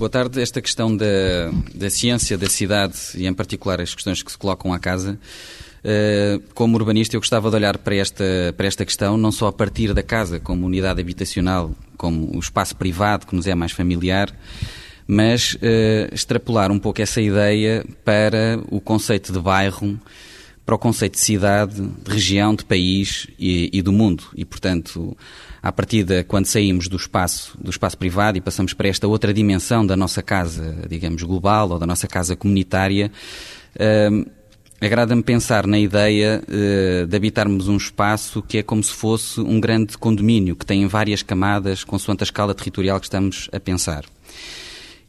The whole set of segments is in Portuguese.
Boa tarde. Esta questão da, da ciência da cidade e, em particular, as questões que se colocam à casa, uh, como urbanista, eu gostava de olhar para esta, para esta questão não só a partir da casa, como unidade habitacional, como o espaço privado que nos é mais familiar, mas uh, extrapolar um pouco essa ideia para o conceito de bairro, para o conceito de cidade, de região, de país e, e do mundo. E, portanto, à partida, quando saímos do espaço, do espaço privado e passamos para esta outra dimensão da nossa casa, digamos, global ou da nossa casa comunitária, uh, agrada-me pensar na ideia uh, de habitarmos um espaço que é como se fosse um grande condomínio, que tem várias camadas, consoante a escala territorial que estamos a pensar.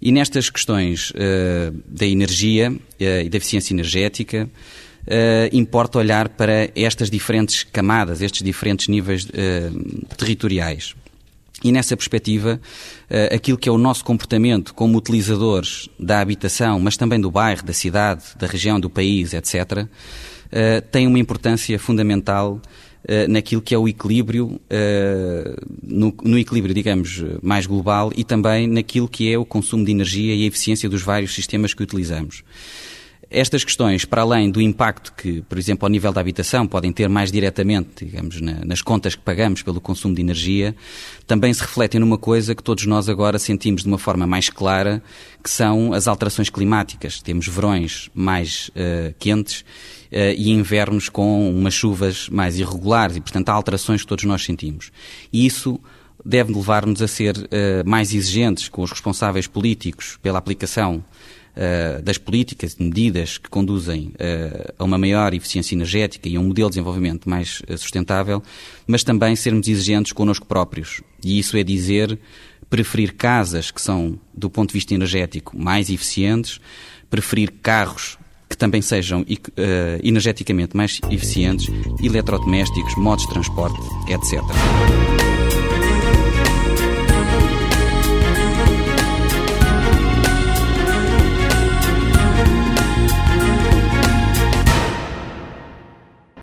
E nestas questões uh, da energia uh, e da eficiência energética, importa olhar para estas diferentes camadas, estes diferentes níveis uh, territoriais. E nessa perspectiva, uh, aquilo que é o nosso comportamento como utilizadores da habitação, mas também do bairro, da cidade, da região, do país, etc., tem uma importância fundamental naquilo que é o equilíbrio, no, equilíbrio, digamos, mais global e também naquilo que é o consumo de energia e a eficiência dos vários sistemas que utilizamos. Estas questões, para além do impacto que, por exemplo, ao nível da habitação podem ter mais diretamente, digamos, na, nas contas que pagamos pelo consumo de energia, também se refletem numa coisa que todos nós agora sentimos de uma forma mais clara, que são as alterações climáticas. Temos verões mais uh, quentes uh, e invernos com umas chuvas mais irregulares e, portanto, há alterações que todos nós sentimos. E isso deve levar-nos a ser uh, mais exigentes com os responsáveis políticos pela aplicação uh, das políticas medidas que conduzem uh, a uma maior eficiência energética e a um modelo de desenvolvimento mais uh, sustentável, mas também sermos exigentes connosco próprios. E isso é dizer preferir casas que são, do ponto de vista energético, mais eficientes, preferir carros que também sejam uh, energeticamente mais eficientes, eletrodomésticos, modos de transporte, etc.